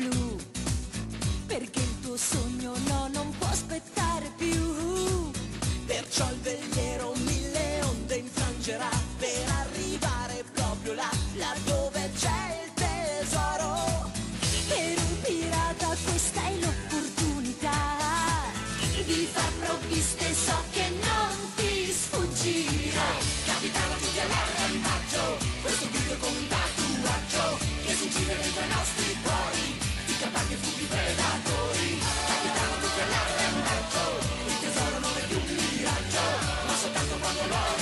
blu, perché il tuo sogno no, non può aspettare più. di far provviste so che non ti sfuggirà. Capitano di all'arrampaggio questo video con un tatuaggio Che si uccide dentro i nostri cuori, di campagne fughi predatori. Capitano di all'arrampaggio il tesoro non è più un miraggio Ma soltanto quando lo